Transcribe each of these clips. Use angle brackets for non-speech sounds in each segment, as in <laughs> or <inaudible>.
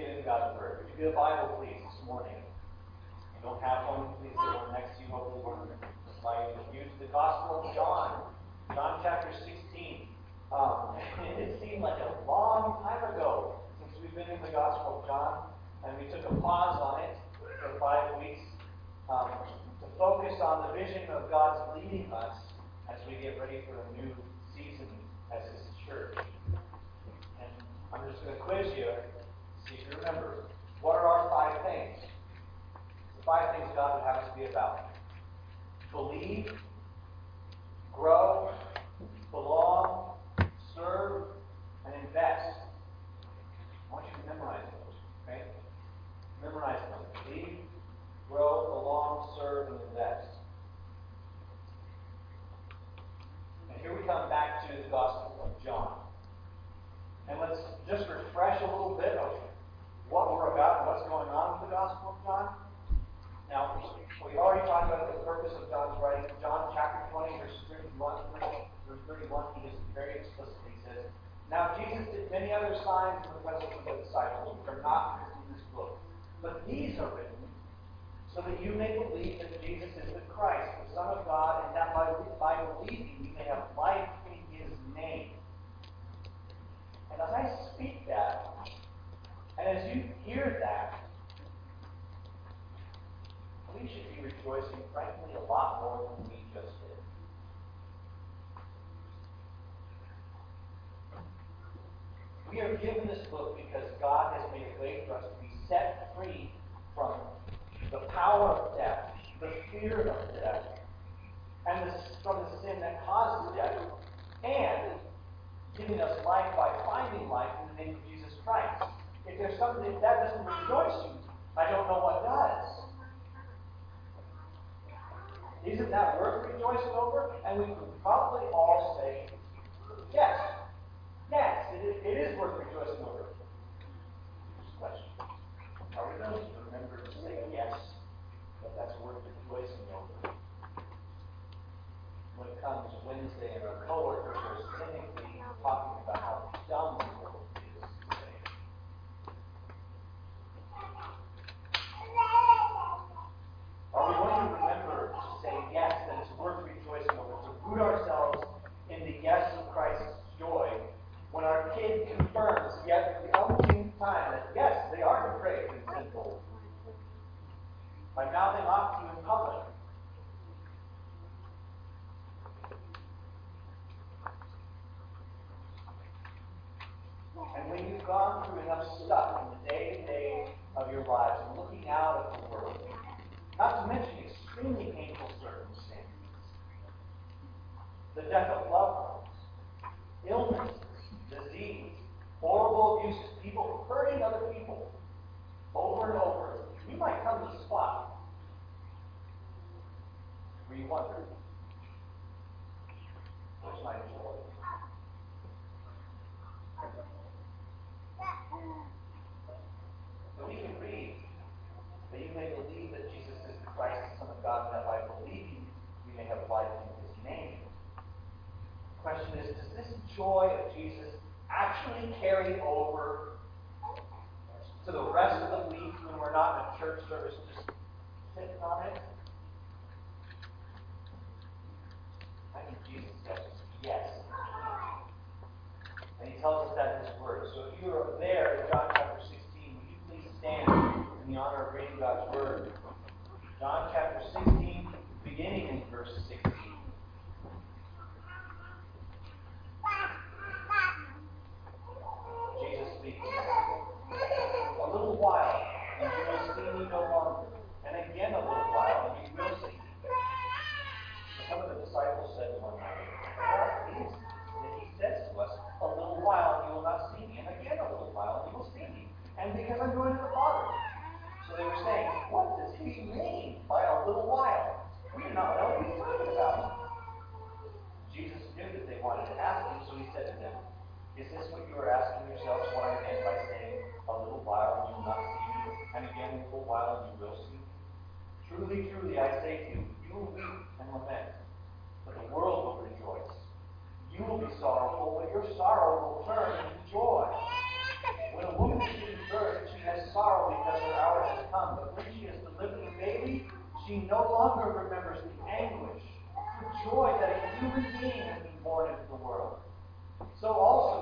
get into God's Word. Would you get a Bible, please, this morning? If you don't have one, please get one next to you. Hopefully, one by use the Gospel of John, John chapter 16. Um, <laughs> it seemed like a long time ago since we've been in the Gospel of John, and we took a pause on it for five weeks um, to focus on the vision of God's leading us as we get ready for a new season as His church. And I'm just going to quiz you remember. What are our five things? The five things God would have us be about believe, grow, belong, serve, and invest. I want you to memorize those, okay? Memorize them. Believe, grow, belong, serve, and invest. And here we come back to the Gospel of John. And let's just refresh a little bit of what we're about what's going on with the Gospel of John. Now, we've already talked about the purpose of John's writing. John chapter 20, verse 31, verse 31, he is very explicit. He says, Now Jesus did many other signs in the presence of the disciples, which are not written in this book. But these are written so that you may believe that Jesus is the Christ, the Son of God, and that by, by believing you may have life in his name. And as I speak that, and as you hear that, we should be rejoicing, frankly, a lot more than we just did. We are given this book because God has made a way for us to be set free from the power of death, the fear of death, and the, from the sin that causes death, and giving us life by finding life in the name of Jesus Christ. If there's something that doesn't rejoice you, I don't know what does. Isn't that worth rejoicing over? And we probably all say, yes. Yes, it is, it is worth rejoicing over. Question. Are we going to remember to say yes, that that's worth rejoicing over? When it comes Wednesday and our coworkers are cynically talking about how dumb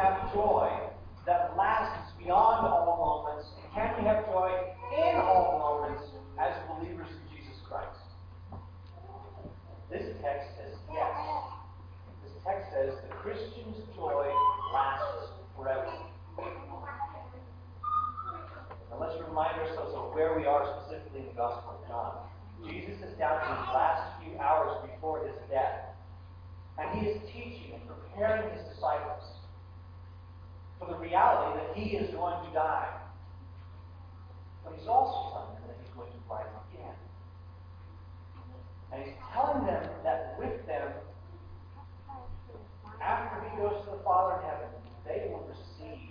have joy that lasts beyond all moments? Can we have joy in all moments as believers in Jesus Christ? This text says yes. This text says the Christian's joy lasts forever. Now let's remind ourselves of where we are specifically in the Gospel of John. Jesus is down to his last few hours before his death. And he is teaching and preparing his disciples for the reality that he is going to die. But he's also telling them that he's going to rise again. And he's telling them that with them, after he goes to the Father in heaven, they will receive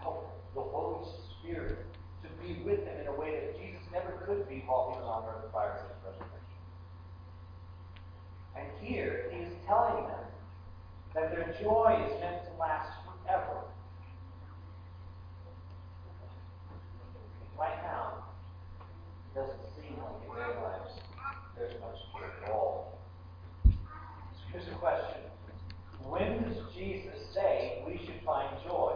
help, the Holy Spirit to be with them in a way that Jesus never could be while he was on earth prior to his resurrection. And here he is telling them that their joy is meant to last forever. Right now, it doesn't seem like in their lives there's much joy at all. Here's a question. When does Jesus say we should find joy?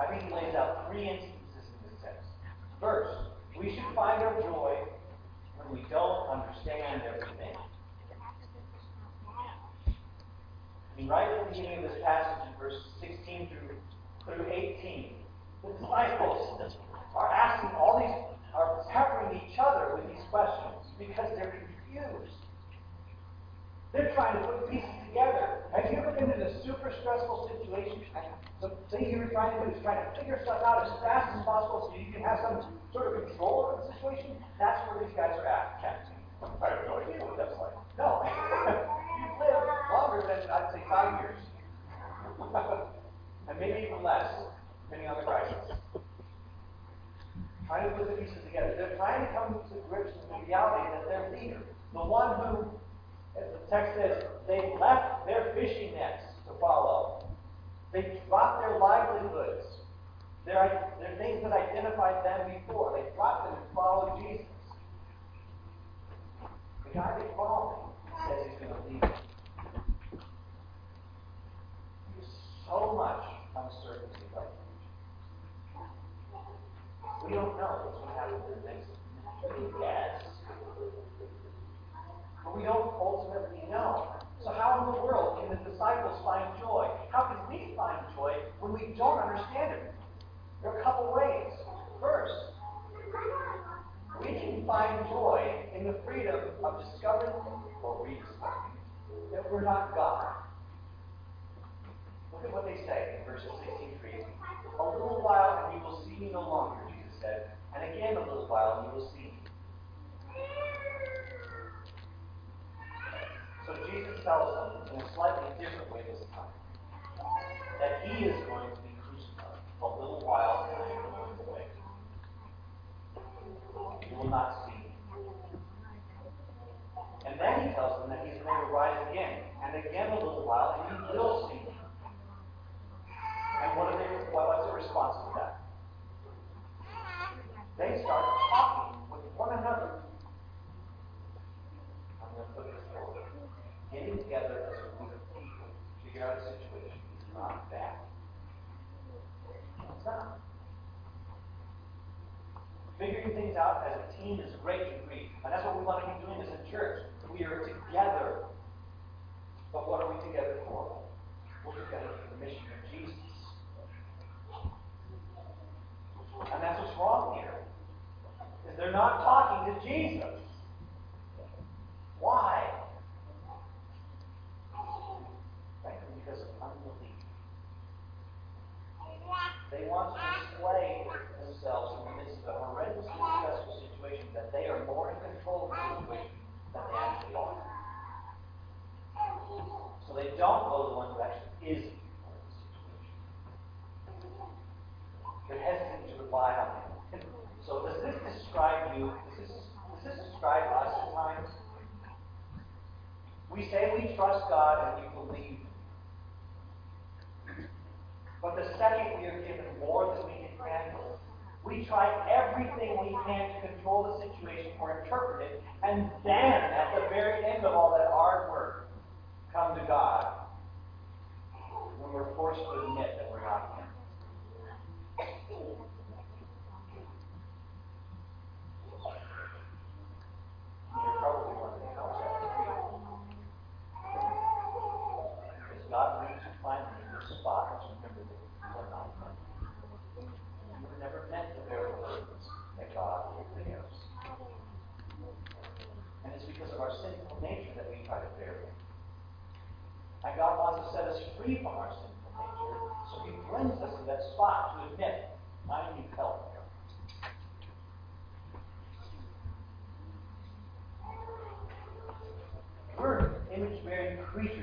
I think he lays out three instances in this text. First, we should find our joy when we don't understand everything. And right at the beginning of this passage, in verses 16 through, through 18, the disciples are asking all these, are peppering each other with these questions because they're confused. They're trying to put pieces together. Have you ever been in a super stressful situation? The thing you're trying to do is try to figure stuff out as fast as possible so you can have some sort of control over the situation. That's where these guys are at. I have no idea what that's like. No. <laughs> Lived longer than, I'd say, five years. <laughs> and maybe even less, depending on the crisis. Trying to put the pieces together. They're trying to come to grips with the reality that their leader, the one who, as the text says, they left their fishing nets to follow. They dropped their livelihoods, their, their things that identified them before. They dropped them and followed Jesus. The guy they followed going to. There's so much uncertainty about the future. We don't know what's going to happen in the next guess. But we don't ultimately know. So how in the world can the disciples find joy? How can we find joy when we don't understand it? There are a couple ways. First, we can find joy in the freedom of discovering or rediscovering we're not God. Look at what they say in verses 16 3. A little while and you will see me no longer, Jesus said. And again a little while and you will see me. So Jesus tells them in a slightly different way this time that he is going to be crucified a little while and I am going away. You will not We say we trust God and we believe. But the second we are given more than we can handle, we try everything we can to control the situation or interpret it, and then at the very end of all that hard work, come to God when we're forced to admit that we're not free from our sinful nature, so he brings us to that spot to admit, I need help. We're image-bearing creatures.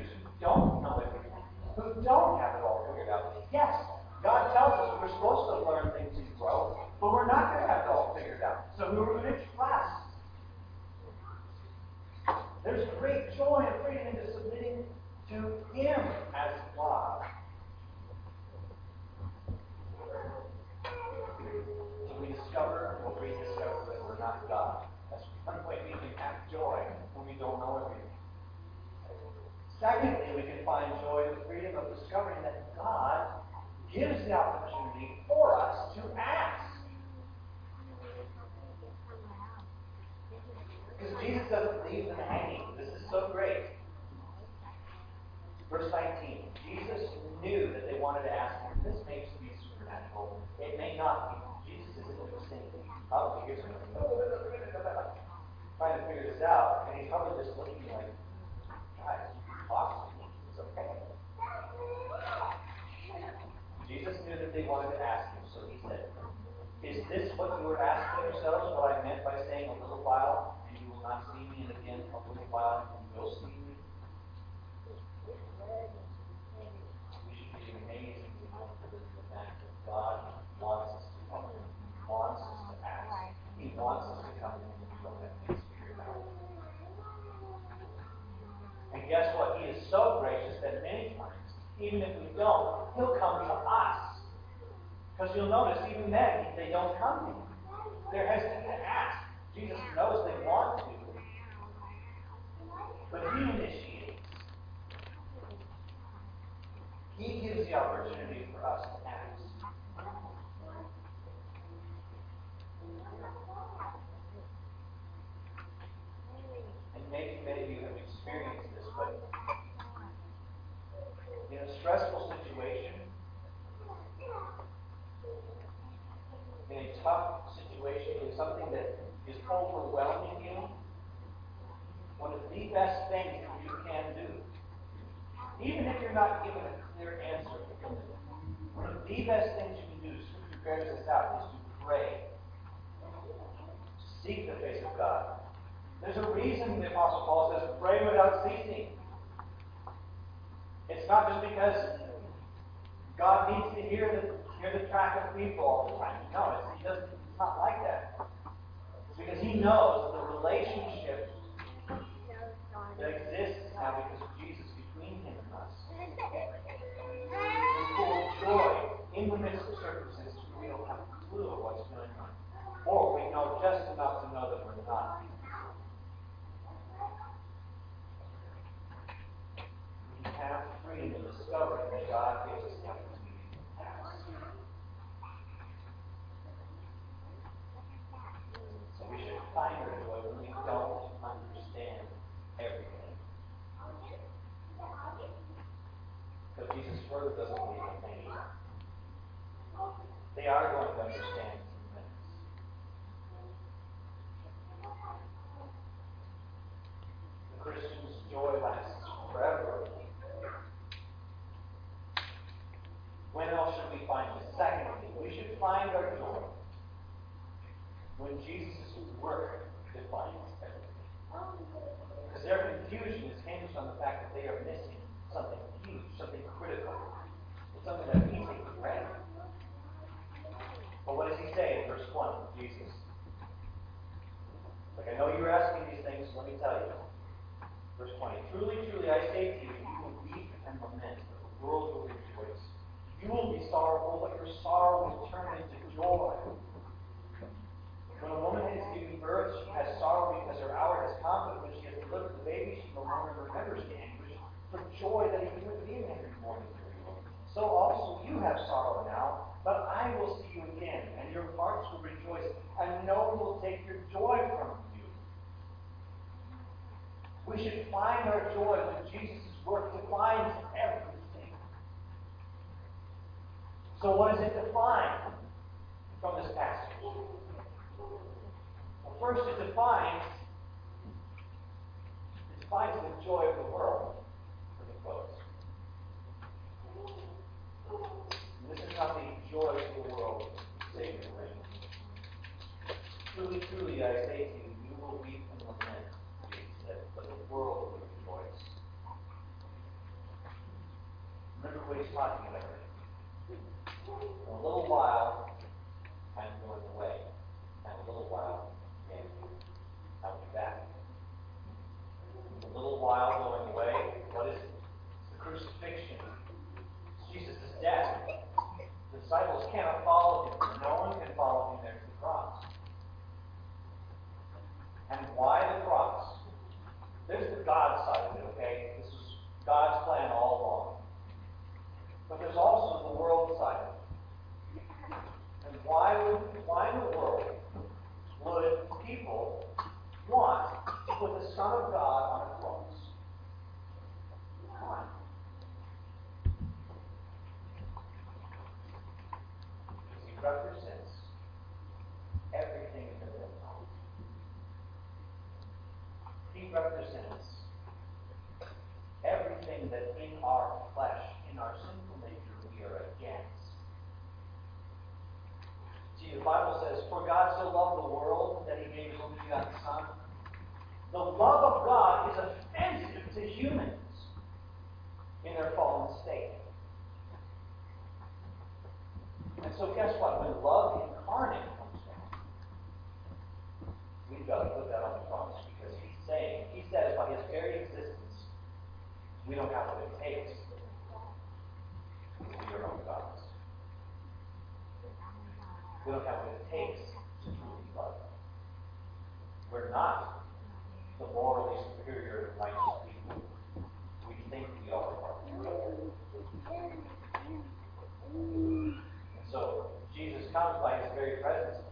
Because you'll notice, even then, they don't come to you. They're hesitant to ask. Jesus knows they want to, but He initiates. He gives the opportunity for us to ask. And maybe many of you have experienced overwhelming you, one of the best things you can do, even if you're not given a clear answer, one of the best things you can do, to bears this out, is to pray. Seek the face of God. There's a reason the Apostle Paul says, pray without ceasing. It's not just because God needs to hear the, hear the track of people all the time. No, it's, doesn't, it's not like that. Because he knows the relationship that exists now because of Jesus between him and us. <laughs> Is full of joy in the midst God's plan all along. But there's also the world side of it. And why would why in the world would people want to put the Son of God on a cross? Why? Because he represents everything in the world. He represents everything that in our flesh, in our sinful nature, we are against. See, the Bible says, For God so loved the world that he gave his only begotten Son. The love of God is offensive to humans in their fallen state. And so guess what? When love incarnate comes down, we've got to put that on the cross because he's saying, he says by his very existence, we don't have what it takes. We are not gods. We don't have what it takes to truly love. We're not the morally superior and righteous people we think we are. And so Jesus comes by his very presence.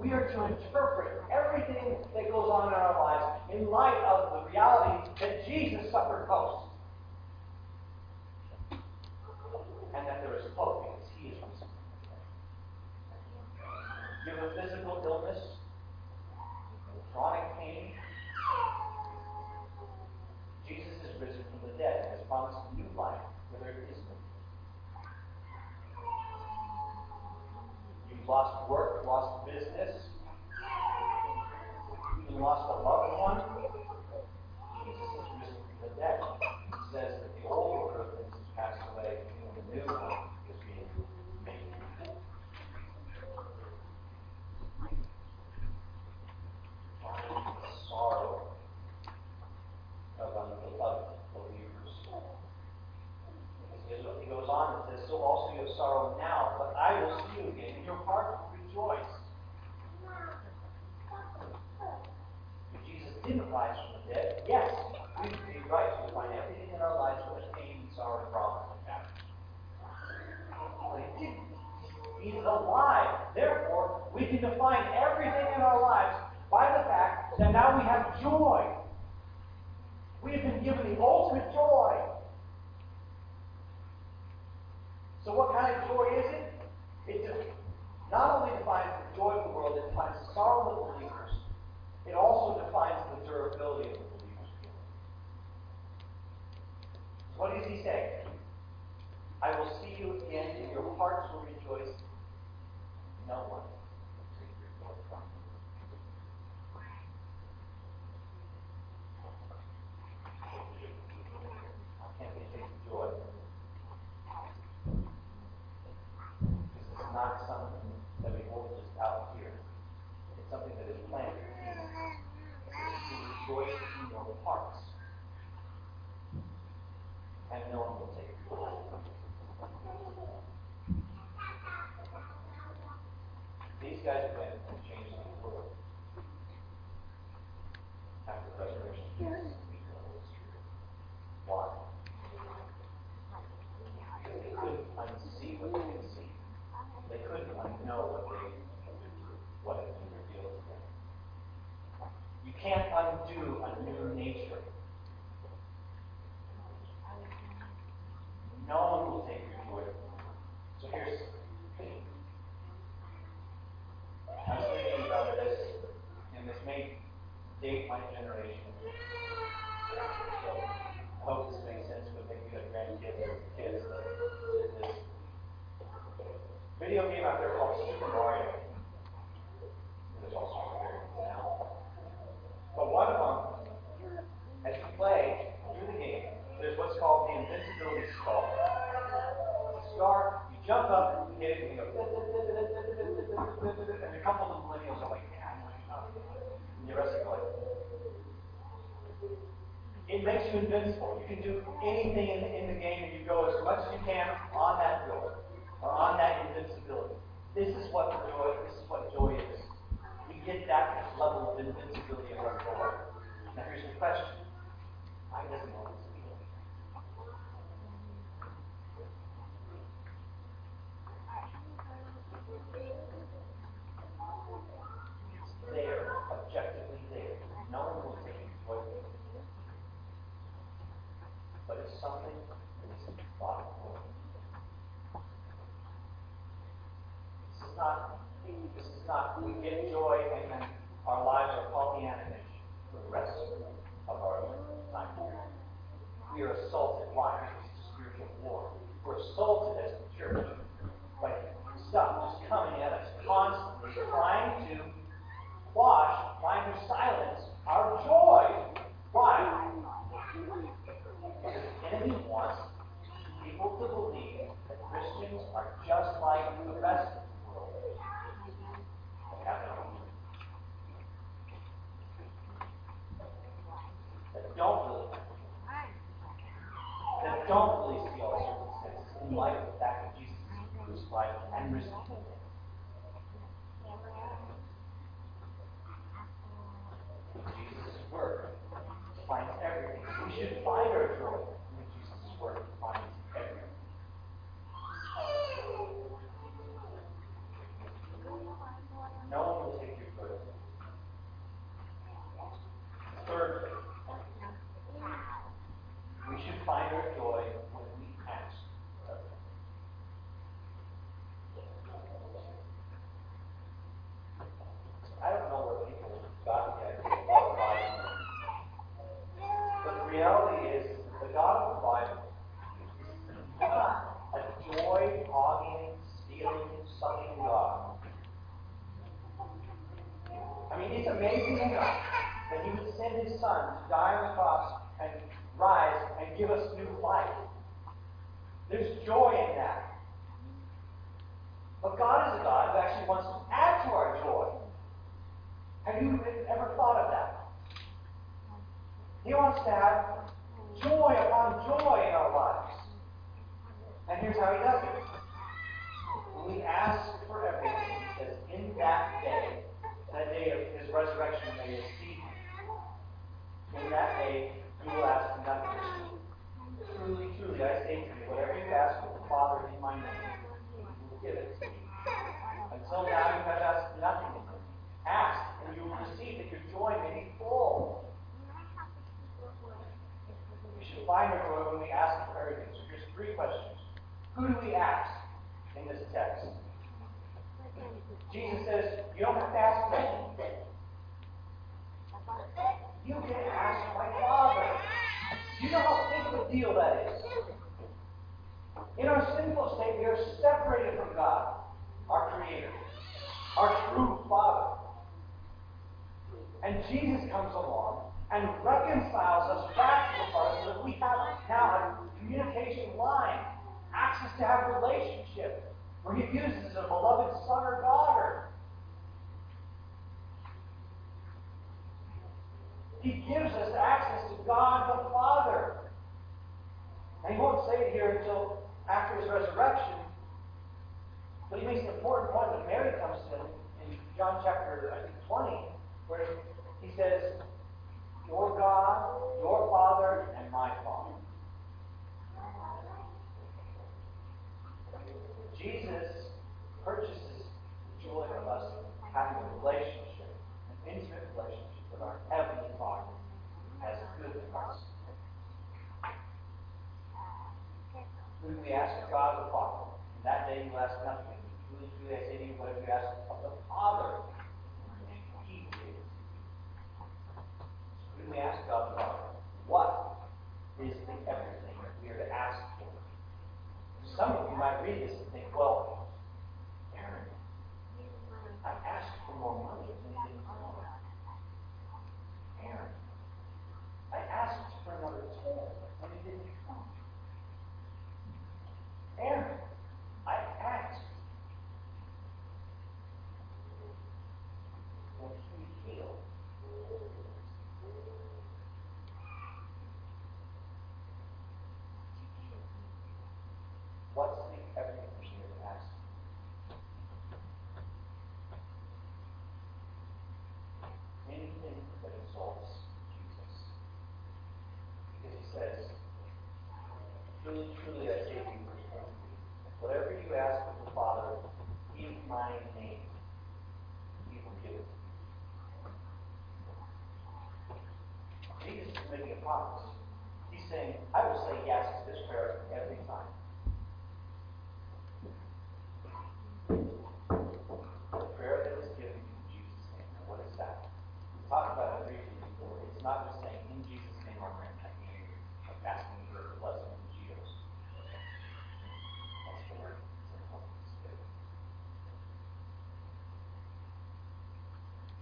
We are to interpret everything that goes on in our lives in light of the reality that Jesus suffered most. And that there is hope because he is risen. You have a physical illness, chronic pain. Jesus is risen from the dead and has promised new life where there is no. You've lost work. that now we have joy. We have been given the ultimate joy. So, what kind of joy is it? It not only defines the joy of the world, it defines the sorrow of the believers, it also defines the durability of the believers. What does he say? I will see you again, and your hearts will rejoice. No one. we get You don't have to ask me. You can ask my Father. You know how big of a deal that is. In our sinful state, we are separated from God, our Creator, our true Father. And Jesus comes along and reconciles us back to the Father so that we have now a communication line, access to have relationship, where He uses a beloved Son or God He gives us access to God the Father. Now, he won't say it here until after his resurrection, but he makes an important point when Mary comes to him in John chapter, I think, 20, where he says, Your God, your Father, and my Father. Jesus purchases the joy of us having a relationship, an intimate relationship with our Heavenly Father as a good Christ. When we ask of God the Father, and that day you ask nothing, truly, truly, I say to you, you ask of the Father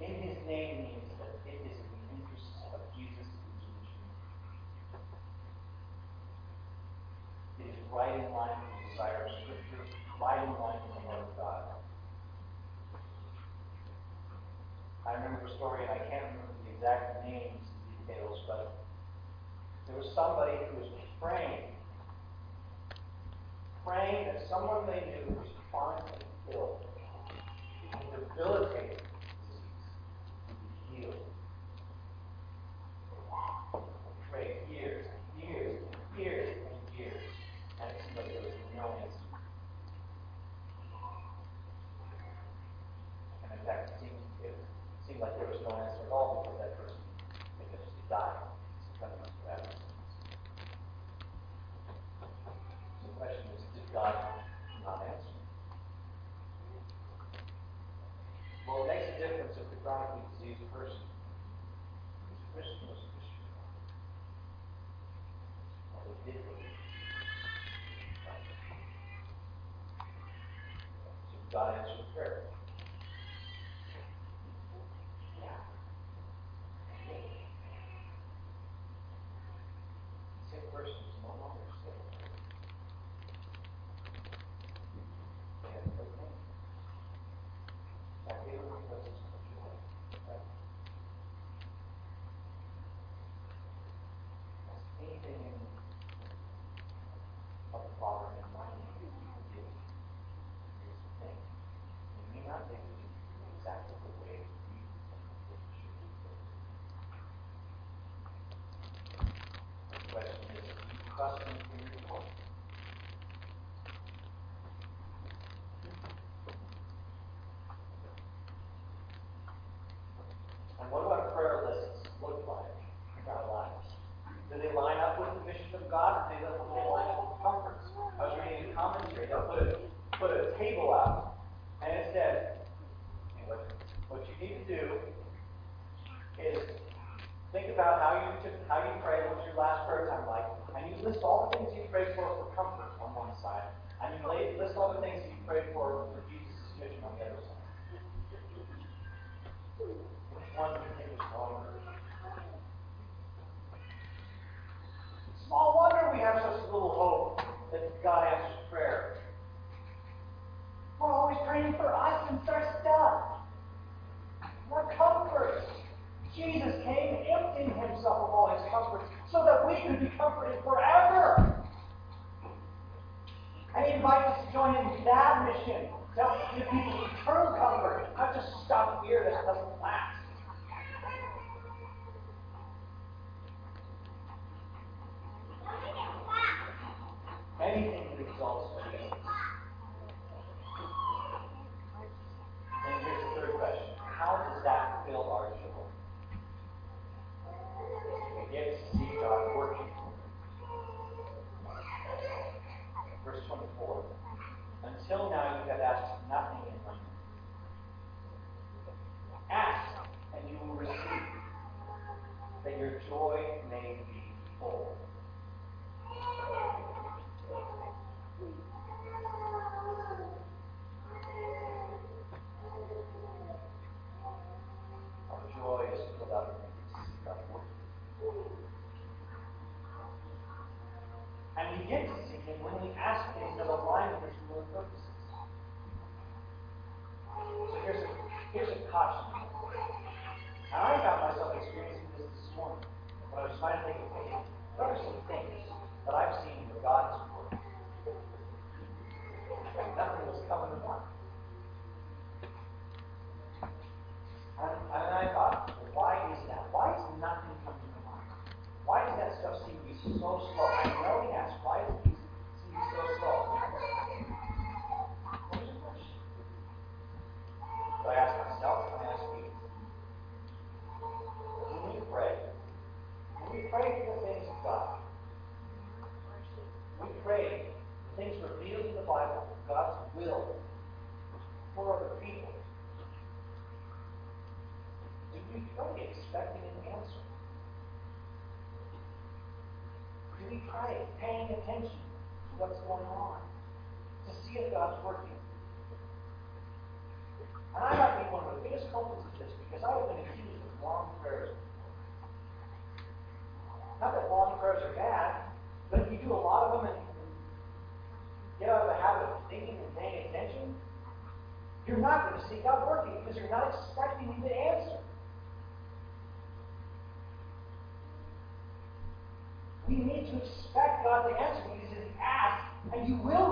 This is name. God answered prayer. pray for Yes not going to see God working because you're not expecting Him to answer. We need to expect God to answer because if you ask, and you will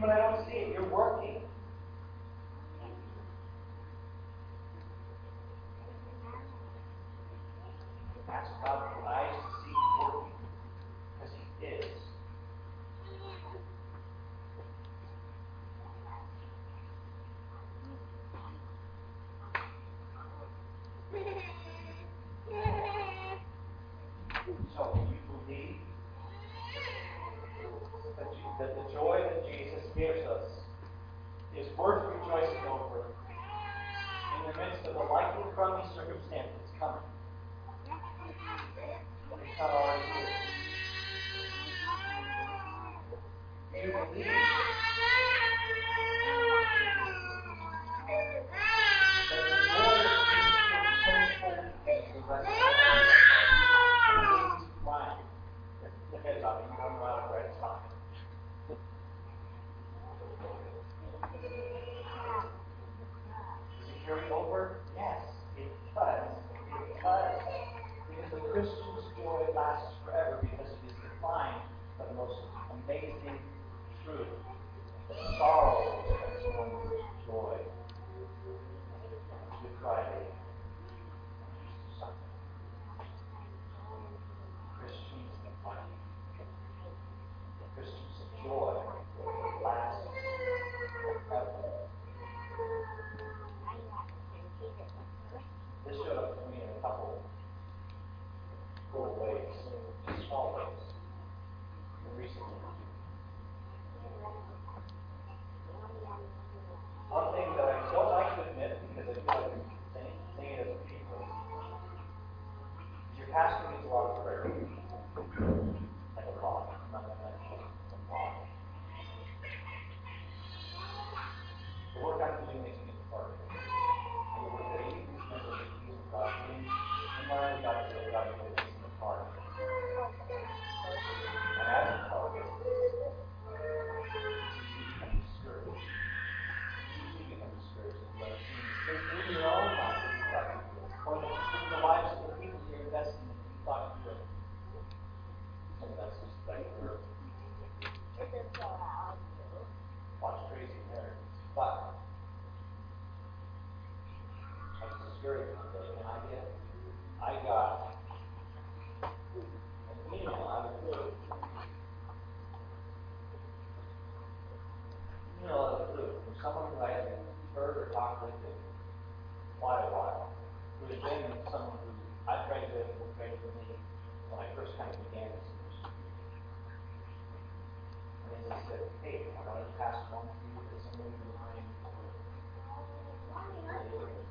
but I don't see it. You're working. Security and I get, I got an email out of the blue. Email out of the blue from someone who I hadn't heard or talked with in quite a while, who had been someone who I prayed with graduated me when I first kind of began this industry. And he said, hey, I want to pass along to you this amazing line. Why, why, why?